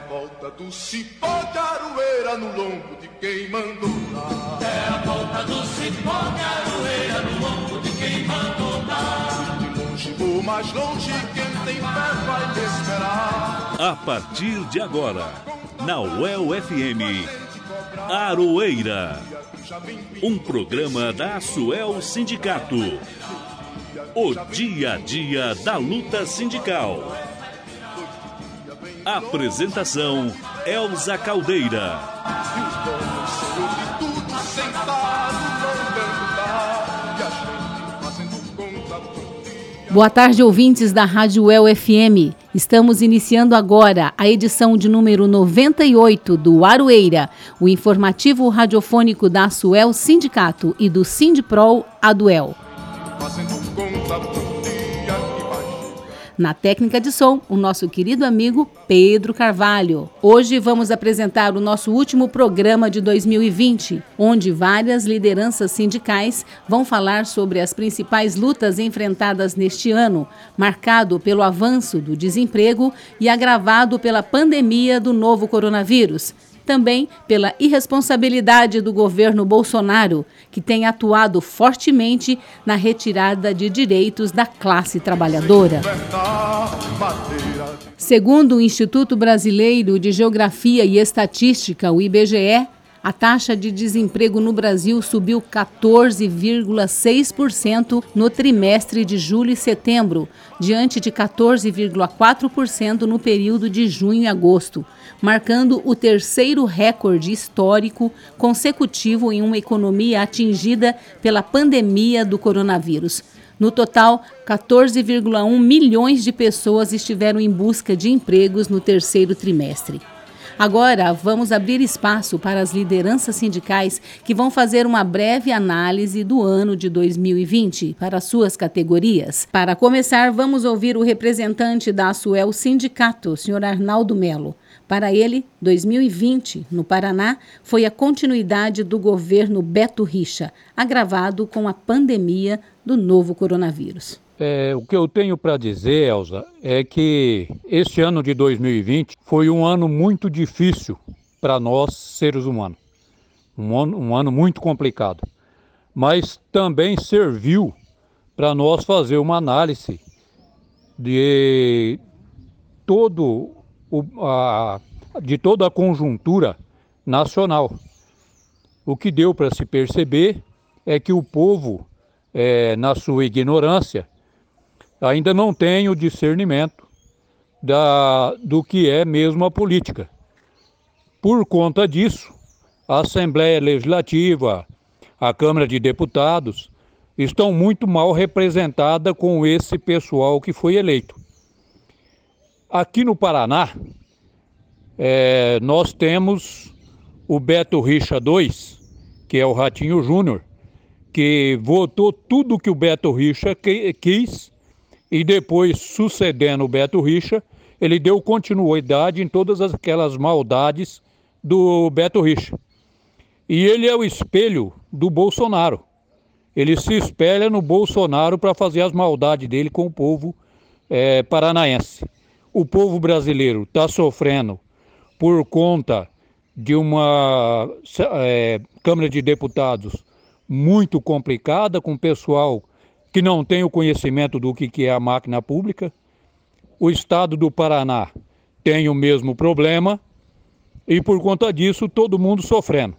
a volta do cipó de aroeira no lombo de quem mandou dar. É a volta do cipó de aroeira no lombo de quem mandou dar. De longe ou mais longe, quem tem fé vai me esperar. A partir de agora, na UEL FM, Aroeira. Um programa da Suel Sindicato. O dia a dia da luta sindical. Apresentação Elza Caldeira. Boa tarde, ouvintes da Rádio El FM. Estamos iniciando agora a edição de número 98 do Aroeira, o informativo radiofônico da Suel Sindicato e do Sindipro Aduel. Fazendo conta na técnica de som, o nosso querido amigo Pedro Carvalho. Hoje vamos apresentar o nosso último programa de 2020, onde várias lideranças sindicais vão falar sobre as principais lutas enfrentadas neste ano, marcado pelo avanço do desemprego e agravado pela pandemia do novo coronavírus também pela irresponsabilidade do governo Bolsonaro, que tem atuado fortemente na retirada de direitos da classe trabalhadora. Segundo o Instituto Brasileiro de Geografia e Estatística, o IBGE, a taxa de desemprego no Brasil subiu 14,6% no trimestre de julho e setembro, diante de 14,4% no período de junho e agosto, marcando o terceiro recorde histórico consecutivo em uma economia atingida pela pandemia do coronavírus. No total, 14,1 milhões de pessoas estiveram em busca de empregos no terceiro trimestre. Agora, vamos abrir espaço para as lideranças sindicais que vão fazer uma breve análise do ano de 2020 para suas categorias. Para começar, vamos ouvir o representante da Suel Sindicato, senhor Arnaldo Melo. Para ele, 2020, no Paraná, foi a continuidade do governo Beto Richa, agravado com a pandemia do novo coronavírus. É, o que eu tenho para dizer, Elza, é que este ano de 2020 foi um ano muito difícil para nós, seres humanos. Um ano, um ano muito complicado. Mas também serviu para nós fazer uma análise de todo o, a, de toda a conjuntura nacional. O que deu para se perceber é que o povo, é, na sua ignorância, ainda não tem o discernimento da, do que é mesmo a política. Por conta disso, a Assembleia Legislativa, a Câmara de Deputados, estão muito mal representadas com esse pessoal que foi eleito. Aqui no Paraná, é, nós temos o Beto Richa II, que é o Ratinho Júnior, que votou tudo que o Beto Richa quis e depois, sucedendo o Beto Richa, ele deu continuidade em todas aquelas maldades do Beto Richa. E ele é o espelho do Bolsonaro. Ele se espelha no Bolsonaro para fazer as maldades dele com o povo é, paranaense. O povo brasileiro está sofrendo por conta de uma é, Câmara de Deputados muito complicada, com pessoal que não tem o conhecimento do que é a máquina pública. O estado do Paraná tem o mesmo problema e por conta disso todo mundo sofrendo.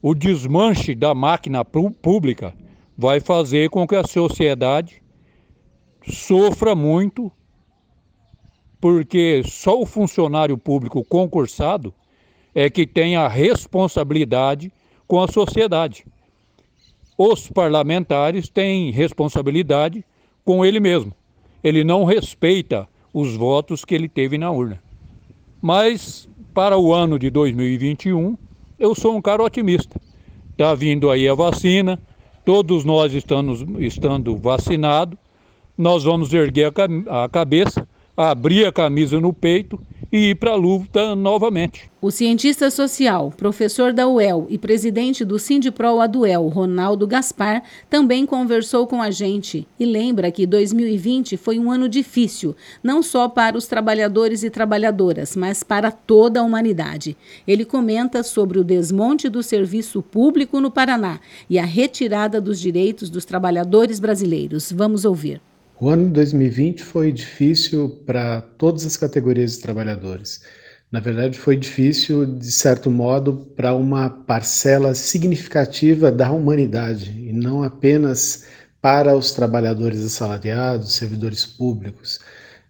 O desmanche da máquina pública vai fazer com que a sociedade sofra muito, porque só o funcionário público concursado é que tem a responsabilidade com a sociedade os parlamentares têm responsabilidade com ele mesmo. Ele não respeita os votos que ele teve na urna. Mas para o ano de 2021, eu sou um cara otimista. Está vindo aí a vacina, todos nós estamos estando vacinados, nós vamos erguer a, cabeça, abrir a camisa no peito e ir para a luta novamente. O cientista social, professor da UEL e presidente do Sindipro Aduel, Ronaldo Gaspar, também conversou com a gente e lembra que 2020 foi um ano difícil, não só para os trabalhadores e trabalhadoras, mas para toda a humanidade. Ele comenta sobre o desmonte do serviço público no Paraná e a retirada dos direitos dos trabalhadores brasileiros. Vamos ouvir. O ano de 2020 foi difícil para todas as categorias de trabalhadores. Na verdade, foi difícil, de certo modo, para uma parcela significativa da humanidade, e não apenas para os trabalhadores assalariados, servidores públicos,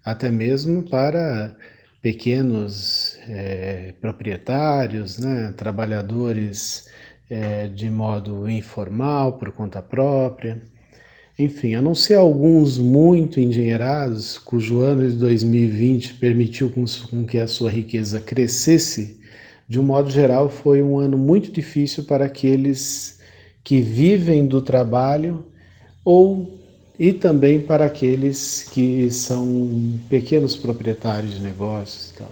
até mesmo para pequenos é, proprietários, né, trabalhadores é, de modo informal, por conta própria. Enfim, a não ser alguns muito engenheirados, cujo ano de 2020 permitiu com que a sua riqueza crescesse, de um modo geral foi um ano muito difícil para aqueles que vivem do trabalho ou e também para aqueles que são pequenos proprietários de negócios. Tal.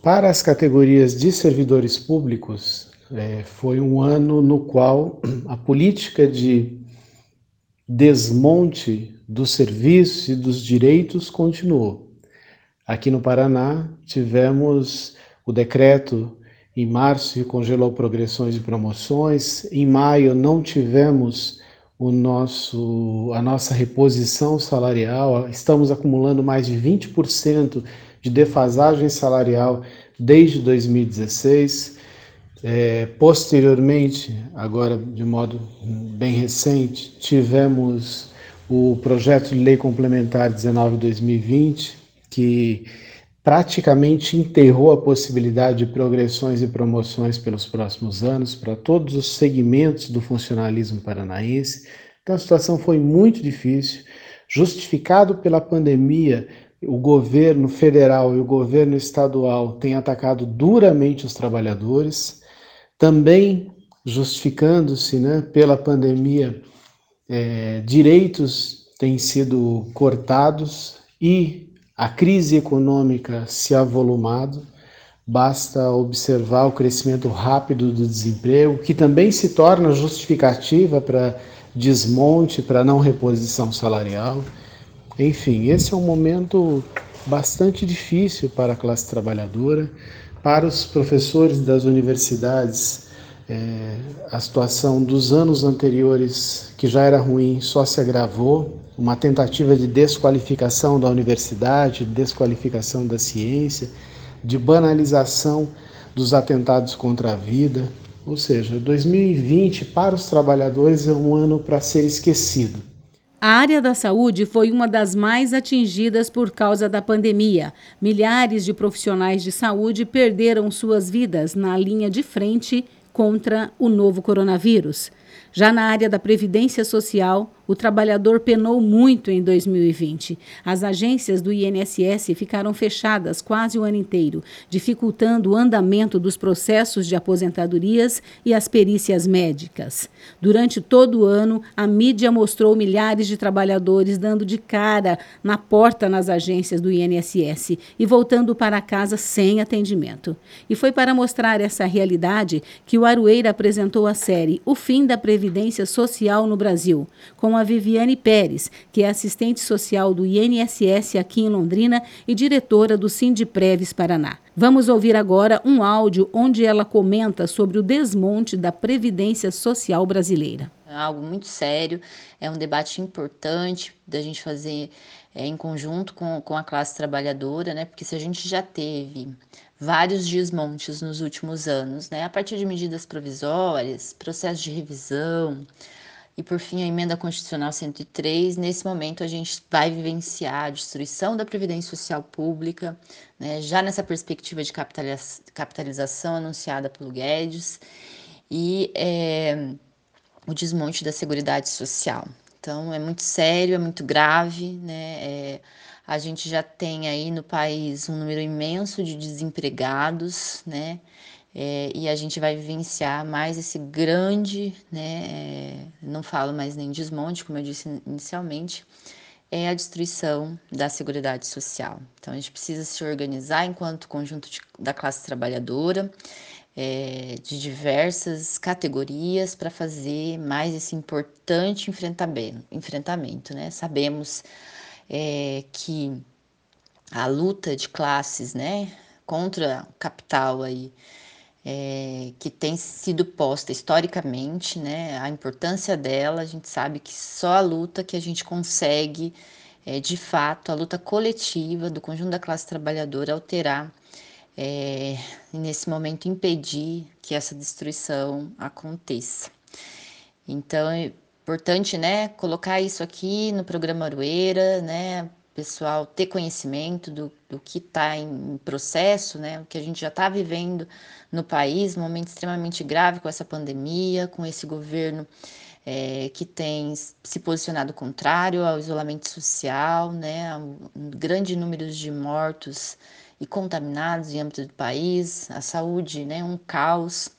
Para as categorias de servidores públicos, é, foi um ano no qual a política de desmonte do serviço e dos direitos continuou. Aqui no Paraná, tivemos o decreto em março que congelou progressões e promoções. Em maio não tivemos o nosso a nossa reposição salarial. Estamos acumulando mais de 20% de defasagem salarial desde 2016. É, posteriormente, agora de modo bem recente, tivemos o projeto de lei complementar 19/2020 que praticamente enterrou a possibilidade de progressões e promoções pelos próximos anos para todos os segmentos do funcionalismo paranaense. Então a situação foi muito difícil, justificado pela pandemia. O governo federal e o governo estadual têm atacado duramente os trabalhadores também justificando-se né, pela pandemia, é, direitos têm sido cortados e a crise econômica se avolumado. Basta observar o crescimento rápido do desemprego, que também se torna justificativa para desmonte, para não reposição salarial. Enfim, esse é um momento bastante difícil para a classe trabalhadora. Para os professores das universidades, é, a situação dos anos anteriores, que já era ruim, só se agravou. Uma tentativa de desqualificação da universidade, de desqualificação da ciência, de banalização dos atentados contra a vida. Ou seja, 2020 para os trabalhadores é um ano para ser esquecido. A área da saúde foi uma das mais atingidas por causa da pandemia. Milhares de profissionais de saúde perderam suas vidas na linha de frente contra o novo coronavírus. Já na área da Previdência Social, o trabalhador penou muito em 2020. As agências do INSS ficaram fechadas quase o ano inteiro, dificultando o andamento dos processos de aposentadorias e as perícias médicas. Durante todo o ano, a mídia mostrou milhares de trabalhadores dando de cara na porta nas agências do INSS e voltando para casa sem atendimento. E foi para mostrar essa realidade que o Aroeira apresentou a série O Fim da Previdência Social no Brasil, com a Viviane Pérez, que é assistente social do INSS aqui em Londrina e diretora do Sindpreves Paraná. Vamos ouvir agora um áudio onde ela comenta sobre o desmonte da Previdência Social brasileira. É algo muito sério, é um debate importante da gente fazer é, em conjunto com, com a classe trabalhadora, né? Porque se a gente já teve vários desmontes nos últimos anos, né? A partir de medidas provisórias, processo de revisão e, por fim, a emenda constitucional 103. Nesse momento, a gente vai vivenciar a destruição da previdência social pública, né? Já nessa perspectiva de capitalização anunciada pelo Guedes e é, o desmonte da seguridade social. Então, é muito sério, é muito grave, né? É, a gente já tem aí no país um número imenso de desempregados, né? É, e a gente vai vivenciar mais esse grande, né? É, não falo mais nem desmonte, como eu disse inicialmente, é a destruição da Seguridade Social. Então, a gente precisa se organizar enquanto conjunto de, da classe trabalhadora, é, de diversas categorias, para fazer mais esse importante enfrentamento. enfrentamento né? Sabemos é, que a luta de classes né, contra o capital aí, é, que tem sido posta historicamente, né, a importância dela, a gente sabe que só a luta que a gente consegue, é, de fato, a luta coletiva do conjunto da classe trabalhadora alterar é, nesse momento impedir que essa destruição aconteça. Então é importante, né, colocar isso aqui no programa Aroeira, né, pessoal ter conhecimento do, do que está em processo, né, o que a gente já está vivendo no país, momento extremamente grave com essa pandemia, com esse governo é, que tem se posicionado contrário ao isolamento social, né, um grande número de mortos e contaminados em âmbito do país, a saúde, né, um caos.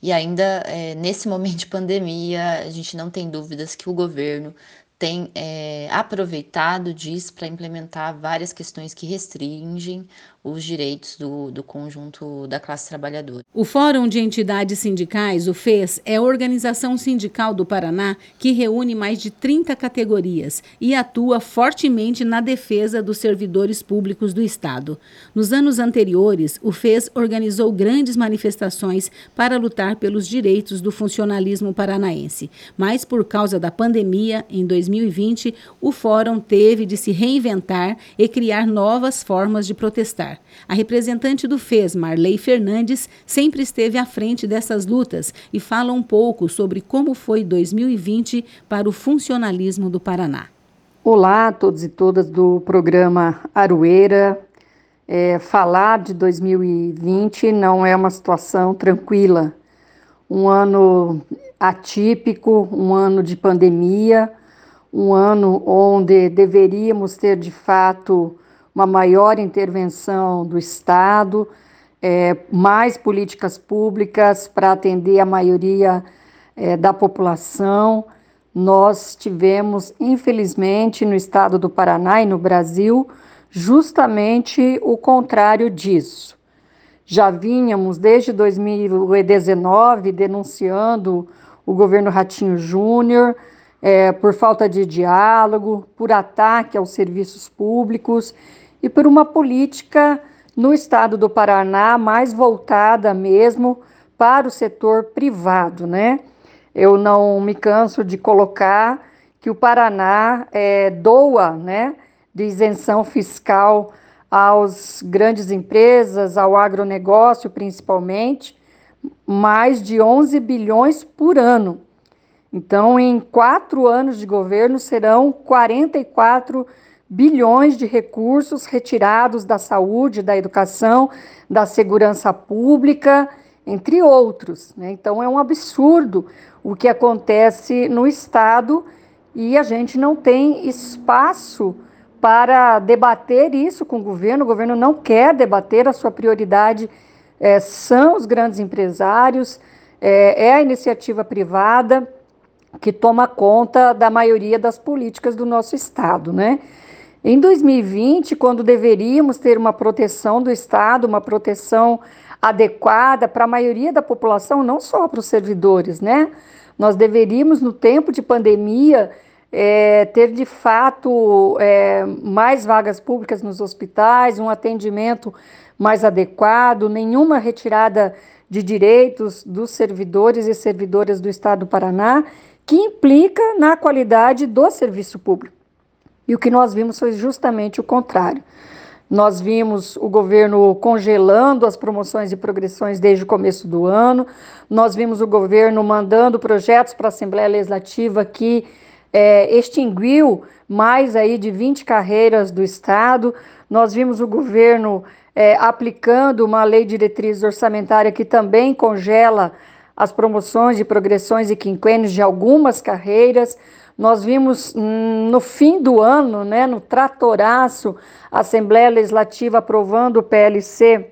E ainda é, nesse momento de pandemia, a gente não tem dúvidas que o governo tem é, aproveitado disso para implementar várias questões que restringem os direitos do, do conjunto da classe trabalhadora. O Fórum de Entidades Sindicais, o FES, é a organização sindical do Paraná que reúne mais de 30 categorias e atua fortemente na defesa dos servidores públicos do Estado. Nos anos anteriores, o FES organizou grandes manifestações para lutar pelos direitos do funcionalismo paranaense, mas por causa da pandemia, em 2020, o Fórum teve de se reinventar e criar novas formas de protestar. A representante do FES, Marley Fernandes, sempre esteve à frente dessas lutas e fala um pouco sobre como foi 2020 para o funcionalismo do Paraná. Olá a todos e todas do programa Aroeira. É, falar de 2020 não é uma situação tranquila. Um ano atípico, um ano de pandemia, um ano onde deveríamos ter de fato uma maior intervenção do Estado, é, mais políticas públicas para atender a maioria é, da população. Nós tivemos, infelizmente, no estado do Paraná e no Brasil, justamente o contrário disso. Já vínhamos desde 2019 denunciando o governo Ratinho Júnior é, por falta de diálogo, por ataque aos serviços públicos e por uma política no estado do Paraná mais voltada mesmo para o setor privado, né? Eu não me canso de colocar que o Paraná é, doa, né, de isenção fiscal aos grandes empresas, ao agronegócio principalmente, mais de 11 bilhões por ano. Então, em quatro anos de governo, serão 44 bilhões bilhões de recursos retirados da saúde, da educação, da segurança pública, entre outros. Né? Então é um absurdo o que acontece no Estado e a gente não tem espaço para debater isso com o governo. O governo não quer debater, a sua prioridade é, são os grandes empresários, é, é a iniciativa privada que toma conta da maioria das políticas do nosso Estado, né? Em 2020, quando deveríamos ter uma proteção do Estado, uma proteção adequada para a maioria da população, não só para os servidores, né? Nós deveríamos, no tempo de pandemia, é, ter de fato é, mais vagas públicas nos hospitais, um atendimento mais adequado, nenhuma retirada de direitos dos servidores e servidoras do Estado do Paraná, que implica na qualidade do serviço público. E o que nós vimos foi justamente o contrário. Nós vimos o governo congelando as promoções e progressões desde o começo do ano, nós vimos o governo mandando projetos para a Assembleia Legislativa que é, extinguiu mais aí de 20 carreiras do Estado, nós vimos o governo é, aplicando uma lei diretriz orçamentária que também congela as promoções e progressões e quinquênios de algumas carreiras. Nós vimos hum, no fim do ano, né, no tratoraço, a Assembleia Legislativa aprovando o PLC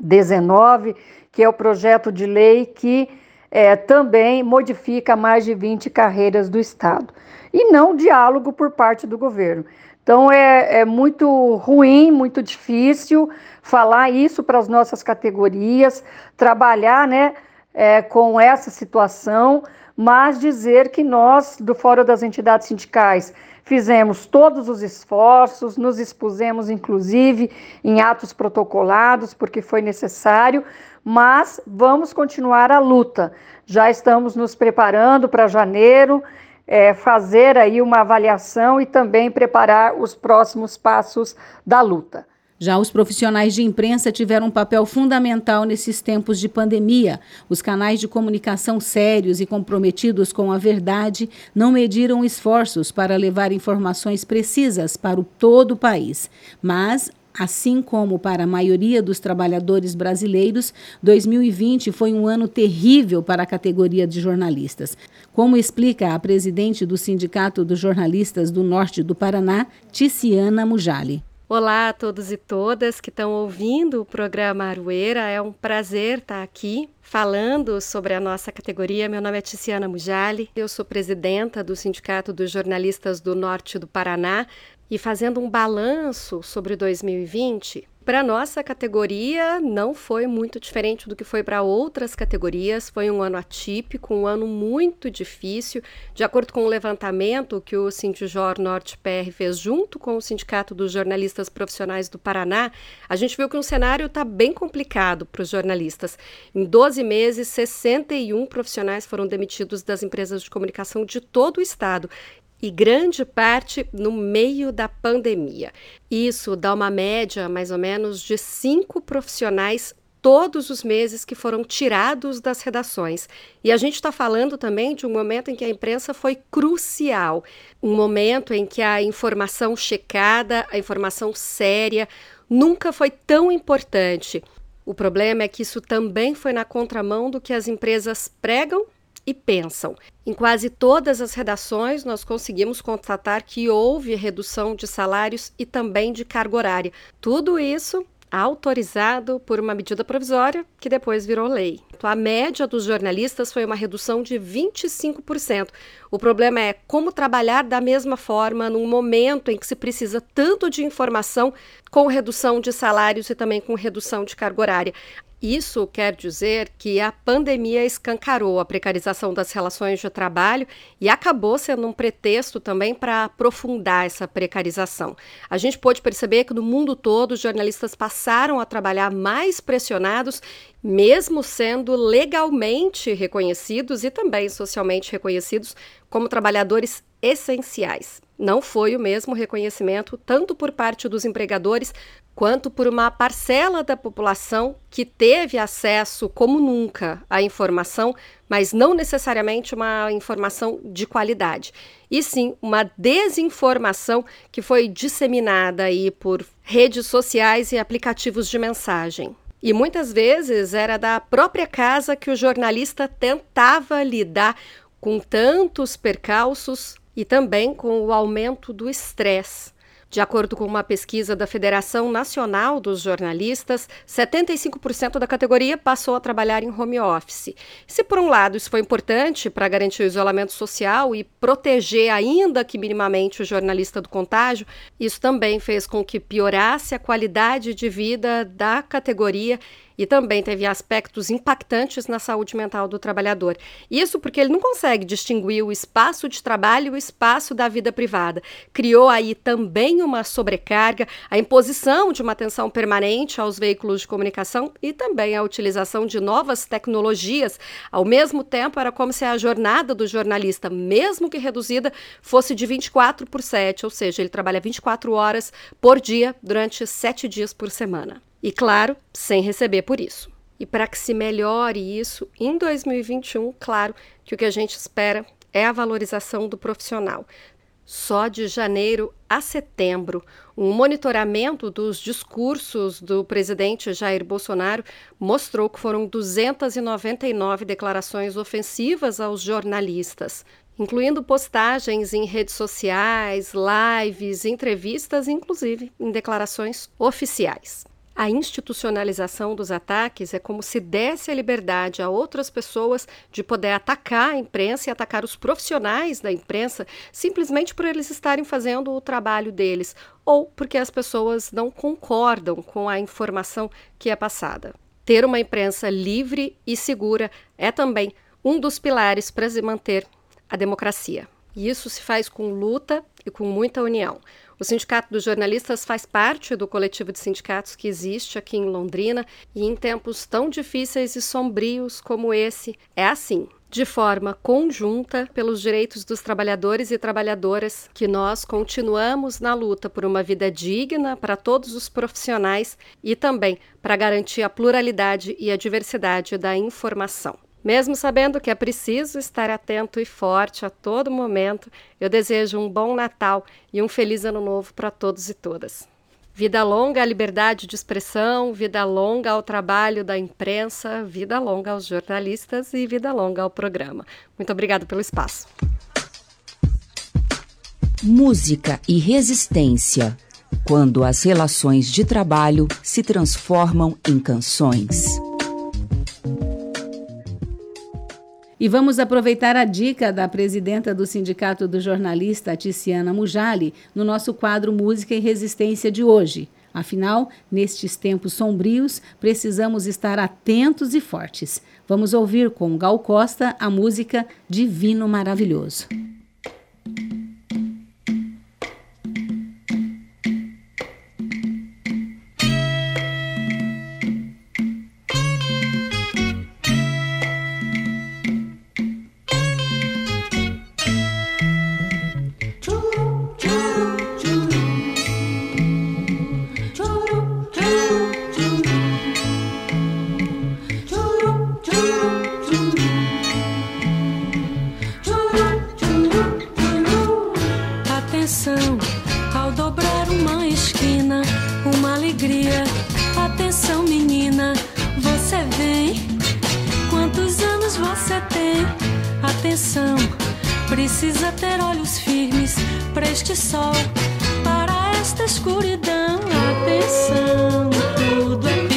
19, que é o projeto de lei que é, também modifica mais de 20 carreiras do Estado. E não diálogo por parte do governo. Então é, é muito ruim, muito difícil falar isso para as nossas categorias, trabalhar né, é, com essa situação, mas dizer que nós, do Fórum das Entidades Sindicais, fizemos todos os esforços, nos expusemos, inclusive, em atos protocolados, porque foi necessário, mas vamos continuar a luta. Já estamos nos preparando para janeiro é, fazer aí uma avaliação e também preparar os próximos passos da luta. Já os profissionais de imprensa tiveram um papel fundamental nesses tempos de pandemia. Os canais de comunicação sérios e comprometidos com a verdade não mediram esforços para levar informações precisas para o todo o país, mas Assim como para a maioria dos trabalhadores brasileiros, 2020 foi um ano terrível para a categoria de jornalistas. Como explica a presidente do Sindicato dos Jornalistas do Norte do Paraná, Ticiana Mujali. Olá a todos e todas que estão ouvindo o programa Arueira. É um prazer estar aqui falando sobre a nossa categoria. Meu nome é Ticiana Mujali, eu sou presidenta do Sindicato dos Jornalistas do Norte do Paraná e fazendo um balanço sobre 2020, para nossa categoria não foi muito diferente do que foi para outras categorias. Foi um ano atípico, um ano muito difícil. De acordo com o levantamento que o Sindijor Norte PR fez junto com o Sindicato dos Jornalistas Profissionais do Paraná, a gente viu que um cenário está bem complicado para os jornalistas. Em 12 meses, 61 profissionais foram demitidos das empresas de comunicação de todo o estado e grande parte no meio da pandemia. Isso dá uma média, mais ou menos, de cinco profissionais todos os meses que foram tirados das redações. E a gente está falando também de um momento em que a imprensa foi crucial, um momento em que a informação checada, a informação séria, nunca foi tão importante. O problema é que isso também foi na contramão do que as empresas pregam e pensam. Em quase todas as redações, nós conseguimos constatar que houve redução de salários e também de carga horária. Tudo isso autorizado por uma medida provisória que depois virou lei. A média dos jornalistas foi uma redução de 25%. O problema é como trabalhar da mesma forma num momento em que se precisa tanto de informação com redução de salários e também com redução de carga horária. Isso quer dizer que a pandemia escancarou a precarização das relações de trabalho e acabou sendo um pretexto também para aprofundar essa precarização. A gente pôde perceber que no mundo todo os jornalistas passaram a trabalhar mais pressionados, mesmo sendo legalmente reconhecidos e também socialmente reconhecidos como trabalhadores essenciais. Não foi o mesmo reconhecimento, tanto por parte dos empregadores quanto por uma parcela da população que teve acesso, como nunca, à informação, mas não necessariamente uma informação de qualidade, e sim uma desinformação que foi disseminada aí por redes sociais e aplicativos de mensagem. E muitas vezes era da própria casa que o jornalista tentava lidar com tantos percalços e também com o aumento do estresse de acordo com uma pesquisa da Federação Nacional dos Jornalistas, 75% da categoria passou a trabalhar em home office. Se, por um lado, isso foi importante para garantir o isolamento social e proteger, ainda que minimamente, o jornalista do contágio, isso também fez com que piorasse a qualidade de vida da categoria e também teve aspectos impactantes na saúde mental do trabalhador. Isso porque ele não consegue distinguir o espaço de trabalho e o espaço da vida privada. Criou aí também uma sobrecarga, a imposição de uma atenção permanente aos veículos de comunicação e também a utilização de novas tecnologias. Ao mesmo tempo, era como se a jornada do jornalista, mesmo que reduzida, fosse de 24 por 7, ou seja, ele trabalha 24 horas por dia durante sete dias por semana. E claro, sem receber por isso. E para que se melhore isso em 2021, claro que o que a gente espera é a valorização do profissional. Só de janeiro a setembro, um monitoramento dos discursos do presidente Jair Bolsonaro mostrou que foram 299 declarações ofensivas aos jornalistas, incluindo postagens em redes sociais, lives, entrevistas, inclusive em declarações oficiais. A institucionalização dos ataques é como se desse a liberdade a outras pessoas de poder atacar a imprensa e atacar os profissionais da imprensa simplesmente por eles estarem fazendo o trabalho deles ou porque as pessoas não concordam com a informação que é passada. Ter uma imprensa livre e segura é também um dos pilares para se manter a democracia. E isso se faz com luta e com muita união. O Sindicato dos Jornalistas faz parte do coletivo de sindicatos que existe aqui em Londrina e em tempos tão difíceis e sombrios como esse, é assim, de forma conjunta pelos direitos dos trabalhadores e trabalhadoras que nós continuamos na luta por uma vida digna para todos os profissionais e também para garantir a pluralidade e a diversidade da informação. Mesmo sabendo que é preciso estar atento e forte a todo momento, eu desejo um bom Natal e um feliz Ano Novo para todos e todas. Vida longa à liberdade de expressão, vida longa ao trabalho da imprensa, vida longa aos jornalistas e vida longa ao programa. Muito obrigada pelo espaço. Música e resistência. Quando as relações de trabalho se transformam em canções. E vamos aproveitar a dica da presidenta do Sindicato do Jornalista, Ticiana Mujali, no nosso quadro Música e Resistência de hoje. Afinal, nestes tempos sombrios, precisamos estar atentos e fortes. Vamos ouvir com Gal Costa a música Divino Maravilhoso. Preciso estar atento e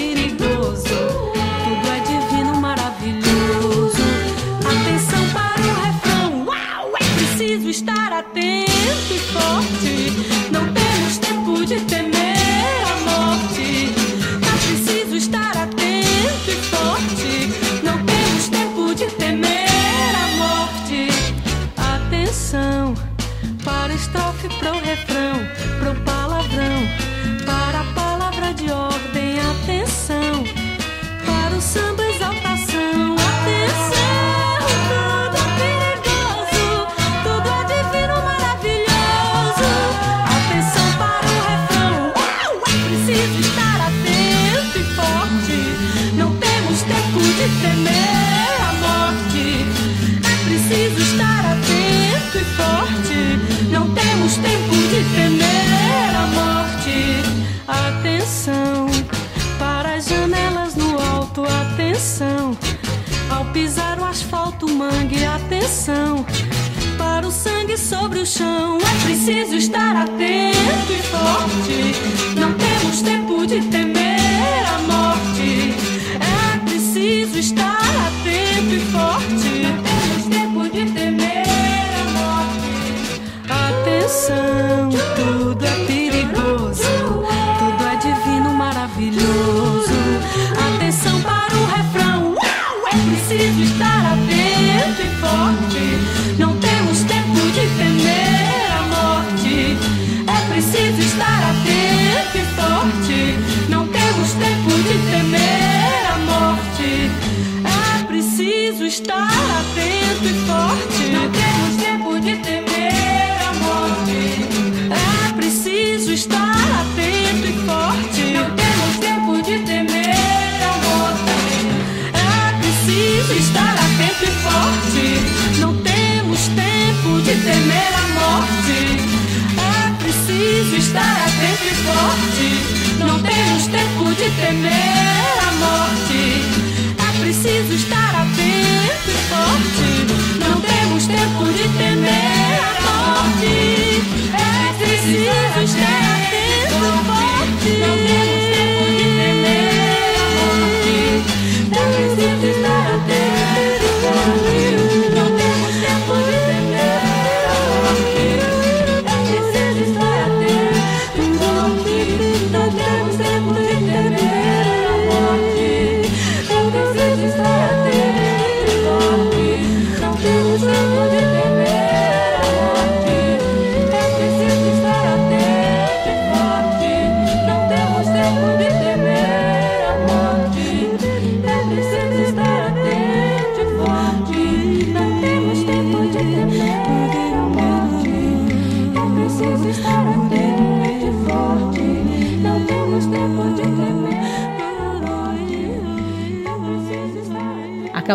forte. Não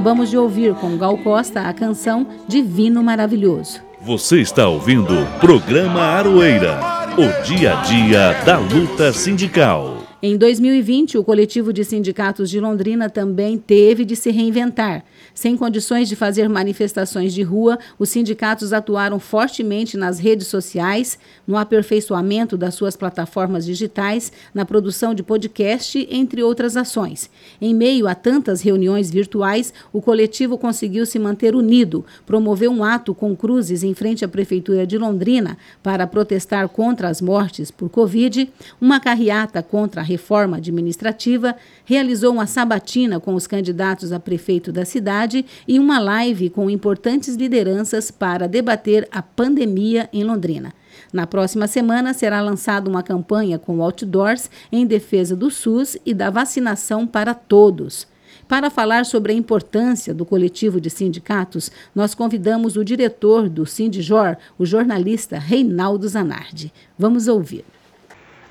Acabamos de ouvir com Gal Costa a canção Divino Maravilhoso. Você está ouvindo o programa Aroeira, o dia a dia da luta sindical. Em 2020, o coletivo de sindicatos de Londrina também teve de se reinventar. Sem condições de fazer manifestações de rua, os sindicatos atuaram fortemente nas redes sociais, no aperfeiçoamento das suas plataformas digitais, na produção de podcast, entre outras ações. Em meio a tantas reuniões virtuais, o coletivo conseguiu se manter unido, promoveu um ato com cruzes em frente à Prefeitura de Londrina para protestar contra as mortes por Covid, uma carreata contra a reforma administrativa, realizou uma sabatina com os candidatos a prefeito da cidade e uma live com importantes lideranças para debater a pandemia em Londrina. Na próxima semana será lançada uma campanha com outdoors em defesa do SUS e da vacinação para todos. Para falar sobre a importância do coletivo de sindicatos, nós convidamos o diretor do Sindijor, o jornalista Reinaldo Zanardi. Vamos ouvir.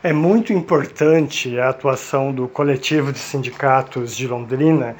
É muito importante a atuação do coletivo de sindicatos de Londrina,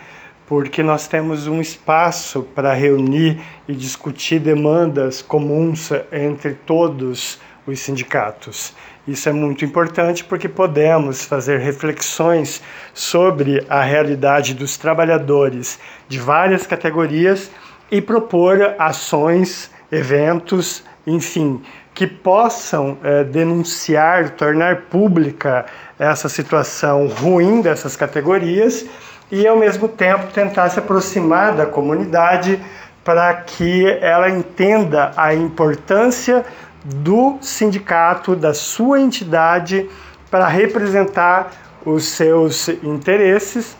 porque nós temos um espaço para reunir e discutir demandas comuns entre todos os sindicatos. Isso é muito importante porque podemos fazer reflexões sobre a realidade dos trabalhadores de várias categorias e propor ações, eventos, enfim, que possam é, denunciar, tornar pública essa situação ruim dessas categorias e, ao mesmo tempo, tentar se aproximar da comunidade para que ela entenda a importância do sindicato, da sua entidade, para representar os seus interesses,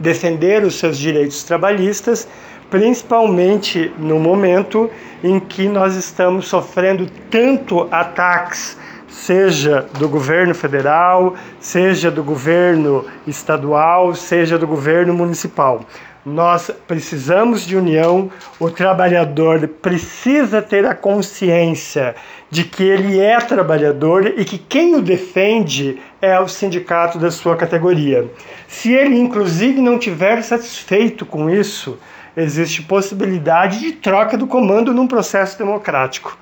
defender os seus direitos trabalhistas principalmente no momento em que nós estamos sofrendo tanto ataques, seja do governo federal, seja do governo estadual, seja do governo municipal. Nós precisamos de união, o trabalhador precisa ter a consciência de que ele é trabalhador e que quem o defende é o sindicato da sua categoria. Se ele, inclusive, não tiver satisfeito com isso, existe possibilidade de troca do comando num processo democrático.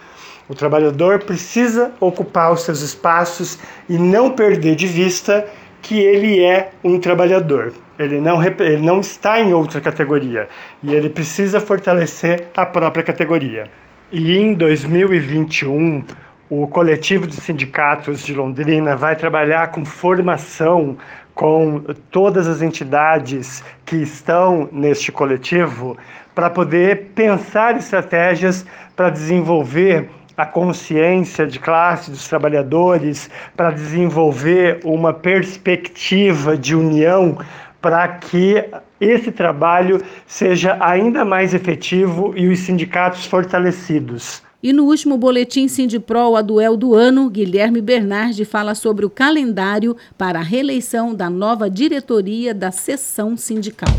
O trabalhador precisa ocupar os seus espaços e não perder de vista que ele é um trabalhador. Ele não, ele não está em outra categoria e ele precisa fortalecer a própria categoria. E em 2021, o coletivo de sindicatos de Londrina vai trabalhar com formação com todas as entidades que estão neste coletivo para poder pensar estratégias para desenvolver a consciência de classe dos trabalhadores, para desenvolver uma perspectiva de união para que esse trabalho seja ainda mais efetivo e os sindicatos fortalecidos. E no último boletim Sindipro a duel do ano, Guilherme Bernardi fala sobre o calendário para a reeleição da nova diretoria da seção sindical.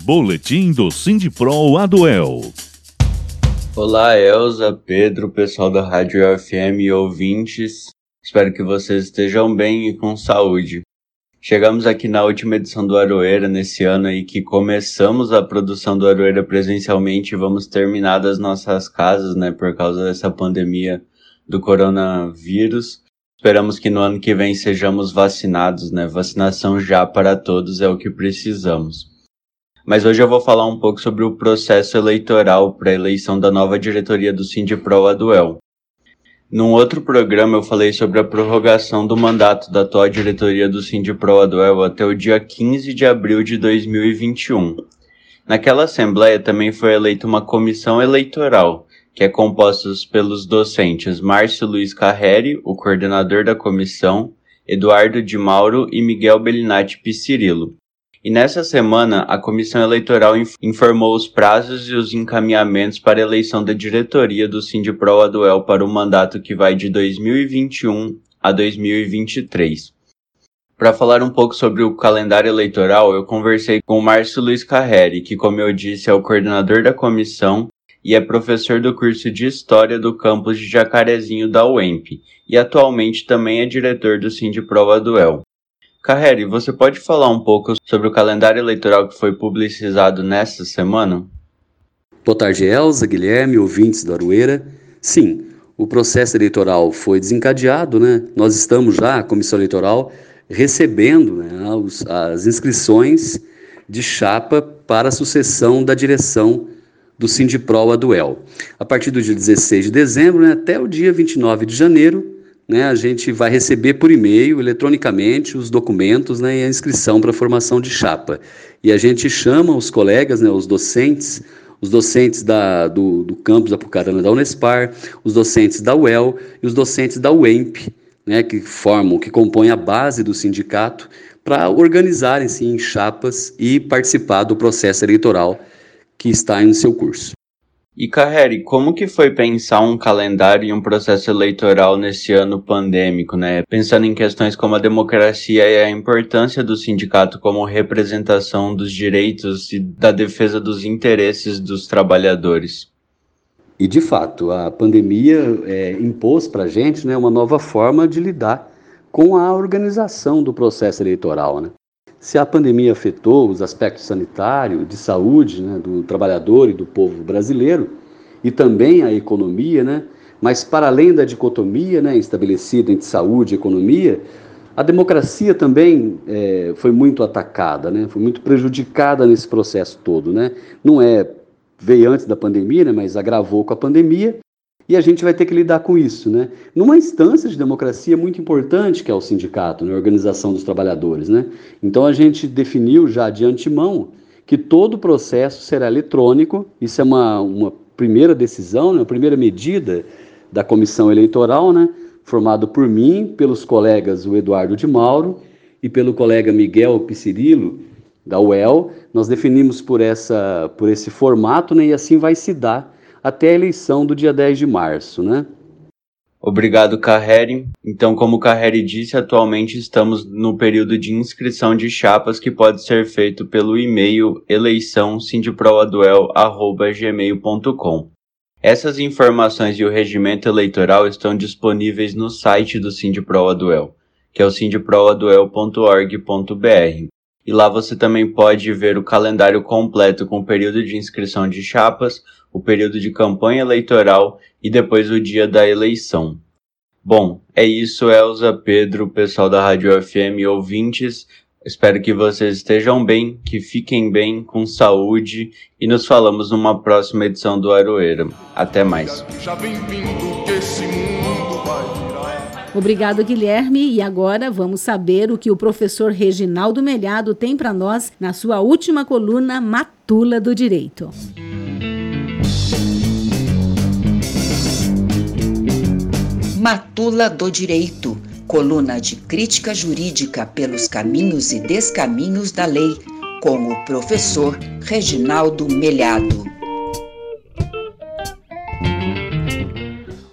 Boletim do Sindipro a duel. Olá, Elza, Pedro, pessoal da Rádio FM e ouvintes. Espero que vocês estejam bem e com saúde. Chegamos aqui na última edição do Aroeira nesse ano aí que começamos a produção do Aroeira presencialmente e vamos terminar das nossas casas, né, por causa dessa pandemia do coronavírus. Esperamos que no ano que vem sejamos vacinados, né? Vacinação já para todos é o que precisamos. Mas hoje eu vou falar um pouco sobre o processo eleitoral para a eleição da nova diretoria do Sindipro Aduel. Num outro programa eu falei sobre a prorrogação do mandato da atual diretoria do Sindipro Aduel até o dia 15 de abril de 2021. Naquela assembleia também foi eleita uma comissão eleitoral, que é composta pelos docentes Márcio Luiz Carreri, o coordenador da comissão, Eduardo de Mauro e Miguel Bellinati Piscirilo. E nessa semana, a Comissão Eleitoral informou os prazos e os encaminhamentos para a eleição da diretoria do Sindipro Aduel para o mandato que vai de 2021 a 2023. Para falar um pouco sobre o calendário eleitoral, eu conversei com o Márcio Luiz Carreri, que, como eu disse, é o coordenador da comissão e é professor do curso de História do campus de Jacarezinho da UEMP, e atualmente também é diretor do Sindipro Aduel. Carreri, você pode falar um pouco sobre o calendário eleitoral que foi publicizado nesta semana? Boa tarde, Elza, Guilherme, ouvintes do Aroeira. Sim, o processo eleitoral foi desencadeado, né? Nós estamos já, a comissão eleitoral, recebendo né, as inscrições de chapa para a sucessão da direção do Sindipro Aduel. A partir do dia 16 de dezembro né, até o dia 29 de janeiro, né, a gente vai receber por e-mail, eletronicamente, os documentos né, e a inscrição para a formação de chapa. E a gente chama os colegas, né, os docentes, os docentes da, do, do campus Apucarana da Unespar, os docentes da UEL e os docentes da UEMP, né, que formam, que compõem a base do sindicato, para organizarem-se em chapas e participar do processo eleitoral que está em seu curso. E Carreri, como que foi pensar um calendário e um processo eleitoral nesse ano pandêmico, né? Pensando em questões como a democracia e a importância do sindicato como representação dos direitos e da defesa dos interesses dos trabalhadores. E de fato, a pandemia é, impôs para a gente né, uma nova forma de lidar com a organização do processo eleitoral. Né? Se a pandemia afetou os aspectos sanitários, de saúde né, do trabalhador e do povo brasileiro, e também a economia, né, mas para além da dicotomia né, estabelecida entre saúde e economia, a democracia também é, foi muito atacada, né, foi muito prejudicada nesse processo todo. Né? Não é veio antes da pandemia, né, mas agravou com a pandemia e a gente vai ter que lidar com isso, né? Numa instância de democracia muito importante que é o sindicato, né? a organização dos trabalhadores, né? Então a gente definiu já de antemão que todo o processo será eletrônico, isso é uma, uma primeira decisão, né? a primeira medida da comissão eleitoral, né? Formado por mim, pelos colegas o Eduardo de Mauro e pelo colega Miguel Piscirilo, da UEL, nós definimos por, essa, por esse formato, né? E assim vai se dar até a eleição do dia 10 de março, né? Obrigado, Carreri. Então, como o Carreri disse, atualmente estamos no período de inscrição de chapas que pode ser feito pelo e-mail eleição.sindiproaduel.gmail.com. Essas informações e o regimento eleitoral estão disponíveis no site do Sindiproaduel, que é o sindiproaduel.org.br e lá você também pode ver o calendário completo com o período de inscrição de chapas, o período de campanha eleitoral e depois o dia da eleição. Bom, é isso, Elza, Pedro, pessoal da Rádio FM, ouvintes. Espero que vocês estejam bem, que fiquem bem, com saúde e nos falamos numa próxima edição do Aroeira. Até mais. Obrigado, Guilherme. E agora vamos saber o que o professor Reginaldo Melhado tem para nós na sua última coluna Matula do Direito. Matula do Direito, coluna de crítica jurídica pelos caminhos e descaminhos da lei, com o professor Reginaldo Melhado.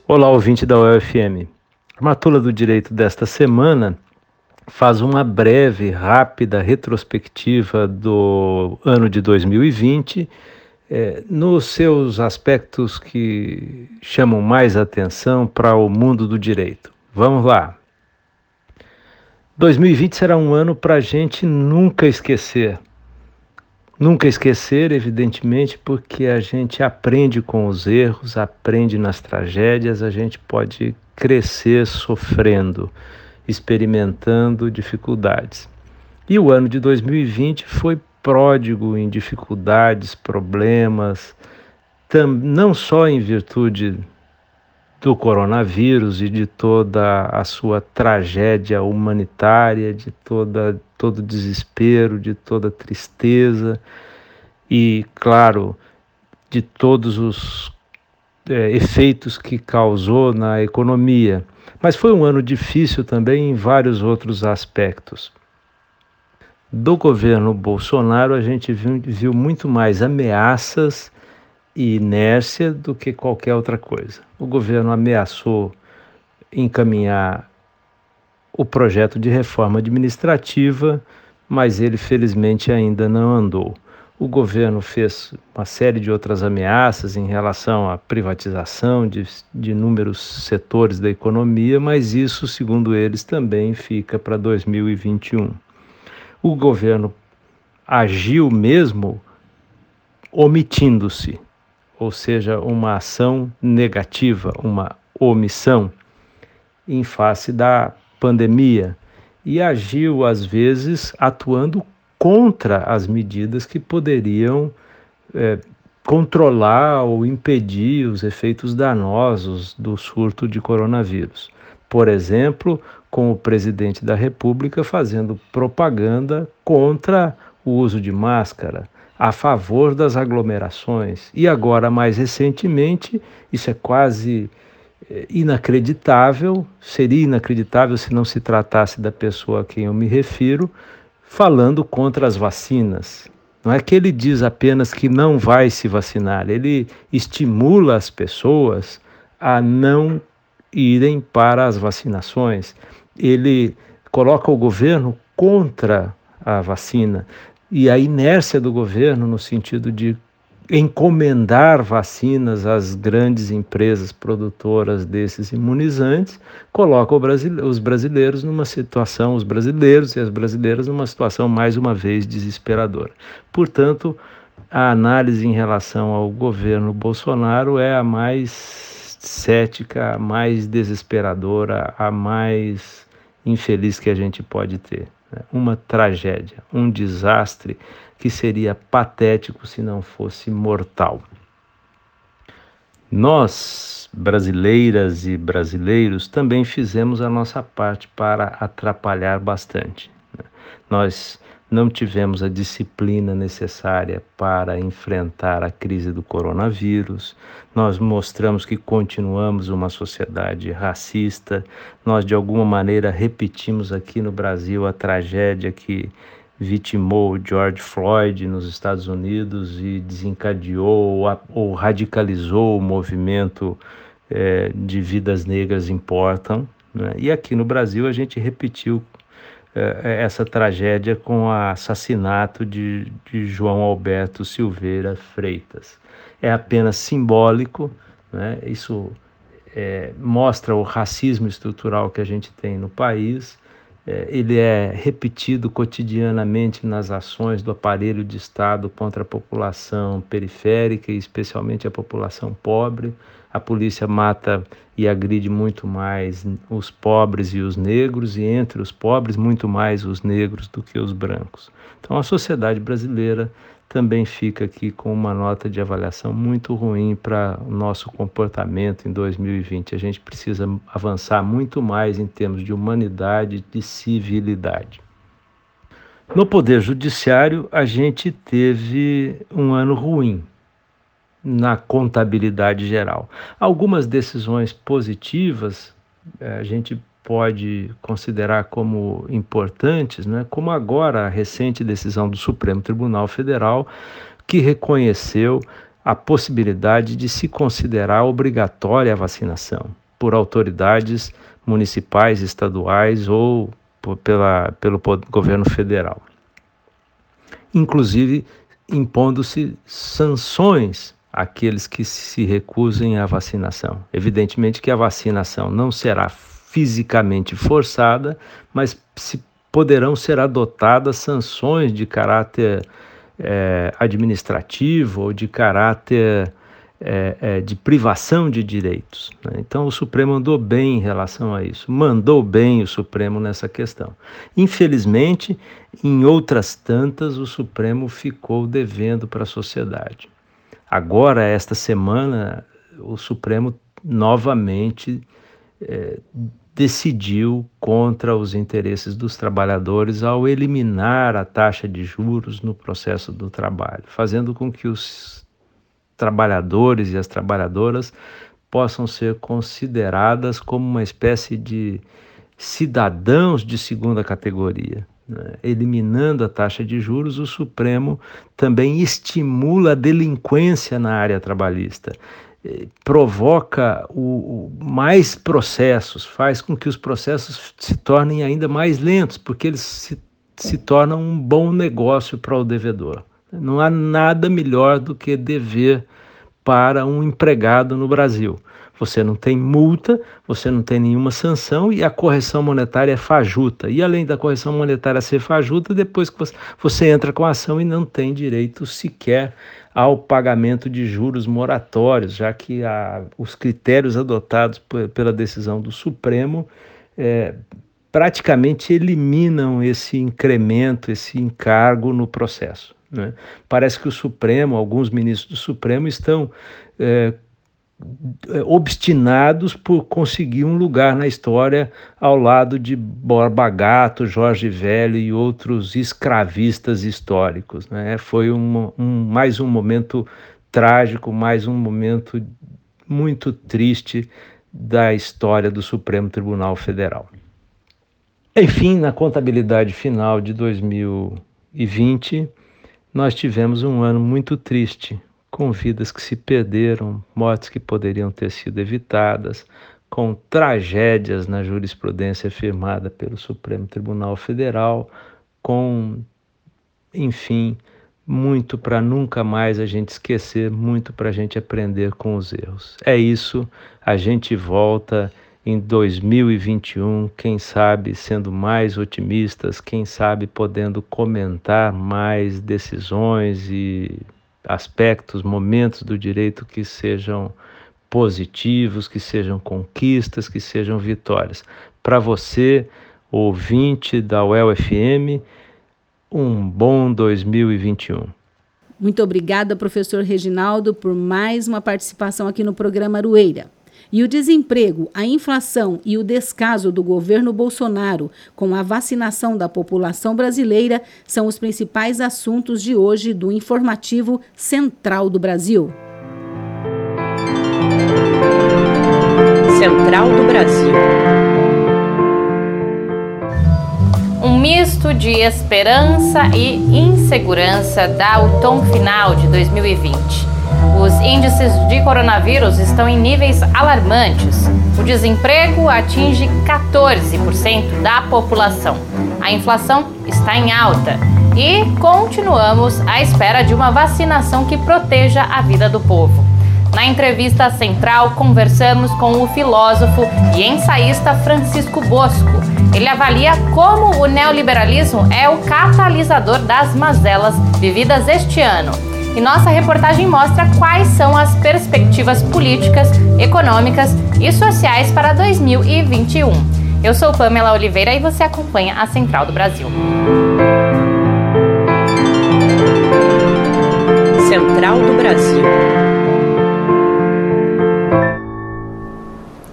Olá, ouvinte da UFM. Matula do direito desta semana faz uma breve, rápida retrospectiva do ano de 2020, é, nos seus aspectos que chamam mais atenção para o mundo do direito. Vamos lá. 2020 será um ano para a gente nunca esquecer. Nunca esquecer, evidentemente, porque a gente aprende com os erros, aprende nas tragédias, a gente pode crescer sofrendo, experimentando dificuldades. E o ano de 2020 foi pródigo em dificuldades, problemas, não só em virtude do coronavírus e de toda a sua tragédia humanitária, de toda, todo desespero, de toda tristeza e, claro, de todos os é, efeitos que causou na economia. Mas foi um ano difícil também em vários outros aspectos. Do governo Bolsonaro, a gente viu, viu muito mais ameaças e inércia do que qualquer outra coisa. O governo ameaçou encaminhar o projeto de reforma administrativa, mas ele felizmente ainda não andou. O governo fez uma série de outras ameaças em relação à privatização de, de inúmeros setores da economia, mas isso, segundo eles, também fica para 2021. O governo agiu mesmo omitindo-se, ou seja, uma ação negativa, uma omissão em face da pandemia e agiu às vezes atuando contra as medidas que poderiam é, controlar ou impedir os efeitos danosos do surto de coronavírus. Por exemplo, com o presidente da República fazendo propaganda contra o uso de máscara, a favor das aglomerações. E agora, mais recentemente, isso é quase é, inacreditável, seria inacreditável se não se tratasse da pessoa a quem eu me refiro, falando contra as vacinas. Não é que ele diz apenas que não vai se vacinar, ele estimula as pessoas a não irem para as vacinações. Ele coloca o governo contra a vacina e a inércia do governo no sentido de encomendar vacinas às grandes empresas produtoras desses imunizantes, coloca os brasileiros numa situação, os brasileiros e as brasileiras numa situação mais uma vez desesperadora. Portanto, a análise em relação ao governo Bolsonaro é a mais cética, a mais desesperadora, a mais infeliz que a gente pode ter. Né? Uma tragédia, um desastre que seria patético se não fosse mortal. Nós, brasileiras e brasileiros, também fizemos a nossa parte para atrapalhar bastante. Né? Nós não tivemos a disciplina necessária para enfrentar a crise do coronavírus, nós mostramos que continuamos uma sociedade racista, nós de alguma maneira repetimos aqui no Brasil a tragédia que vitimou George Floyd nos Estados Unidos e desencadeou ou radicalizou o movimento é, de vidas negras importam. Né? E aqui no Brasil a gente repetiu essa tragédia com o assassinato de, de João Alberto Silveira Freitas. É apenas simbólico, né? isso é, mostra o racismo estrutural que a gente tem no país é, ele é repetido cotidianamente nas ações do aparelho de Estado contra a população periférica e especialmente a população pobre. A polícia mata e agride muito mais os pobres e os negros, e entre os pobres, muito mais os negros do que os brancos. Então, a sociedade brasileira também fica aqui com uma nota de avaliação muito ruim para o nosso comportamento em 2020. A gente precisa avançar muito mais em termos de humanidade e de civilidade. No Poder Judiciário, a gente teve um ano ruim na contabilidade geral. Algumas decisões positivas eh, a gente pode considerar como importantes, né? como agora a recente decisão do Supremo Tribunal Federal, que reconheceu a possibilidade de se considerar obrigatória a vacinação por autoridades municipais, estaduais ou pela, pelo governo federal. Inclusive impondo-se sanções àqueles que se recusem à vacinação. Evidentemente que a vacinação não será fisicamente forçada, mas se poderão ser adotadas sanções de caráter é, administrativo ou de caráter é, é, de privação de direitos. Né? Então, o Supremo andou bem em relação a isso, mandou bem o Supremo nessa questão. Infelizmente, em outras tantas, o Supremo ficou devendo para a sociedade. Agora, esta semana, o Supremo novamente é, decidiu contra os interesses dos trabalhadores ao eliminar a taxa de juros no processo do trabalho, fazendo com que os trabalhadores e as trabalhadoras possam ser consideradas como uma espécie de cidadãos de segunda categoria. Né? Eliminando a taxa de juros, o Supremo também estimula a delinquência na área trabalhista provoca o, o, mais processos, faz com que os processos se tornem ainda mais lentos, porque eles se, se tornam um bom negócio para o devedor. Não há nada melhor do que dever para um empregado no Brasil. Você não tem multa, você não tem nenhuma sanção e a correção monetária é fajuta. E além da correção monetária ser fajuta, depois que você, entra com a ação e não tem direito sequer ao pagamento de juros moratórios, já que a, os critérios adotados pela decisão do Supremo é, praticamente eliminam esse incremento, esse encargo no processo. Né? Parece que o Supremo, alguns ministros do Supremo estão é, obstinados por conseguir um lugar na história ao lado de Borba Gato, Jorge Velho e outros escravistas históricos. Né? Foi um, um, mais um momento trágico, mais um momento muito triste da história do Supremo Tribunal Federal. Enfim, na contabilidade final de 2020, nós tivemos um ano muito triste, com vidas que se perderam, mortes que poderiam ter sido evitadas, com tragédias na jurisprudência firmada pelo Supremo Tribunal Federal, com, enfim, muito para nunca mais a gente esquecer, muito para a gente aprender com os erros. É isso, a gente volta em 2021, quem sabe sendo mais otimistas, quem sabe podendo comentar mais decisões e aspectos, momentos do direito que sejam positivos, que sejam conquistas, que sejam vitórias. Para você, ouvinte da UEL-FM, um bom 2021. Muito obrigada, professor Reginaldo, por mais uma participação aqui no programa Arueira. E o desemprego, a inflação e o descaso do governo Bolsonaro com a vacinação da população brasileira são os principais assuntos de hoje do informativo Central do Brasil. Central do Brasil. Um misto de esperança e insegurança dá o tom final de 2020. Os índices de coronavírus estão em níveis alarmantes. O desemprego atinge 14% da população. A inflação está em alta e continuamos à espera de uma vacinação que proteja a vida do povo. Na entrevista central, conversamos com o filósofo e ensaísta Francisco Bosco. Ele avalia como o neoliberalismo é o catalisador das mazelas vividas este ano e nossa reportagem mostra quais são as perspectivas políticas, econômicas e sociais para 2021. Eu sou Pamela Oliveira e você acompanha a Central do Brasil. Central do Brasil.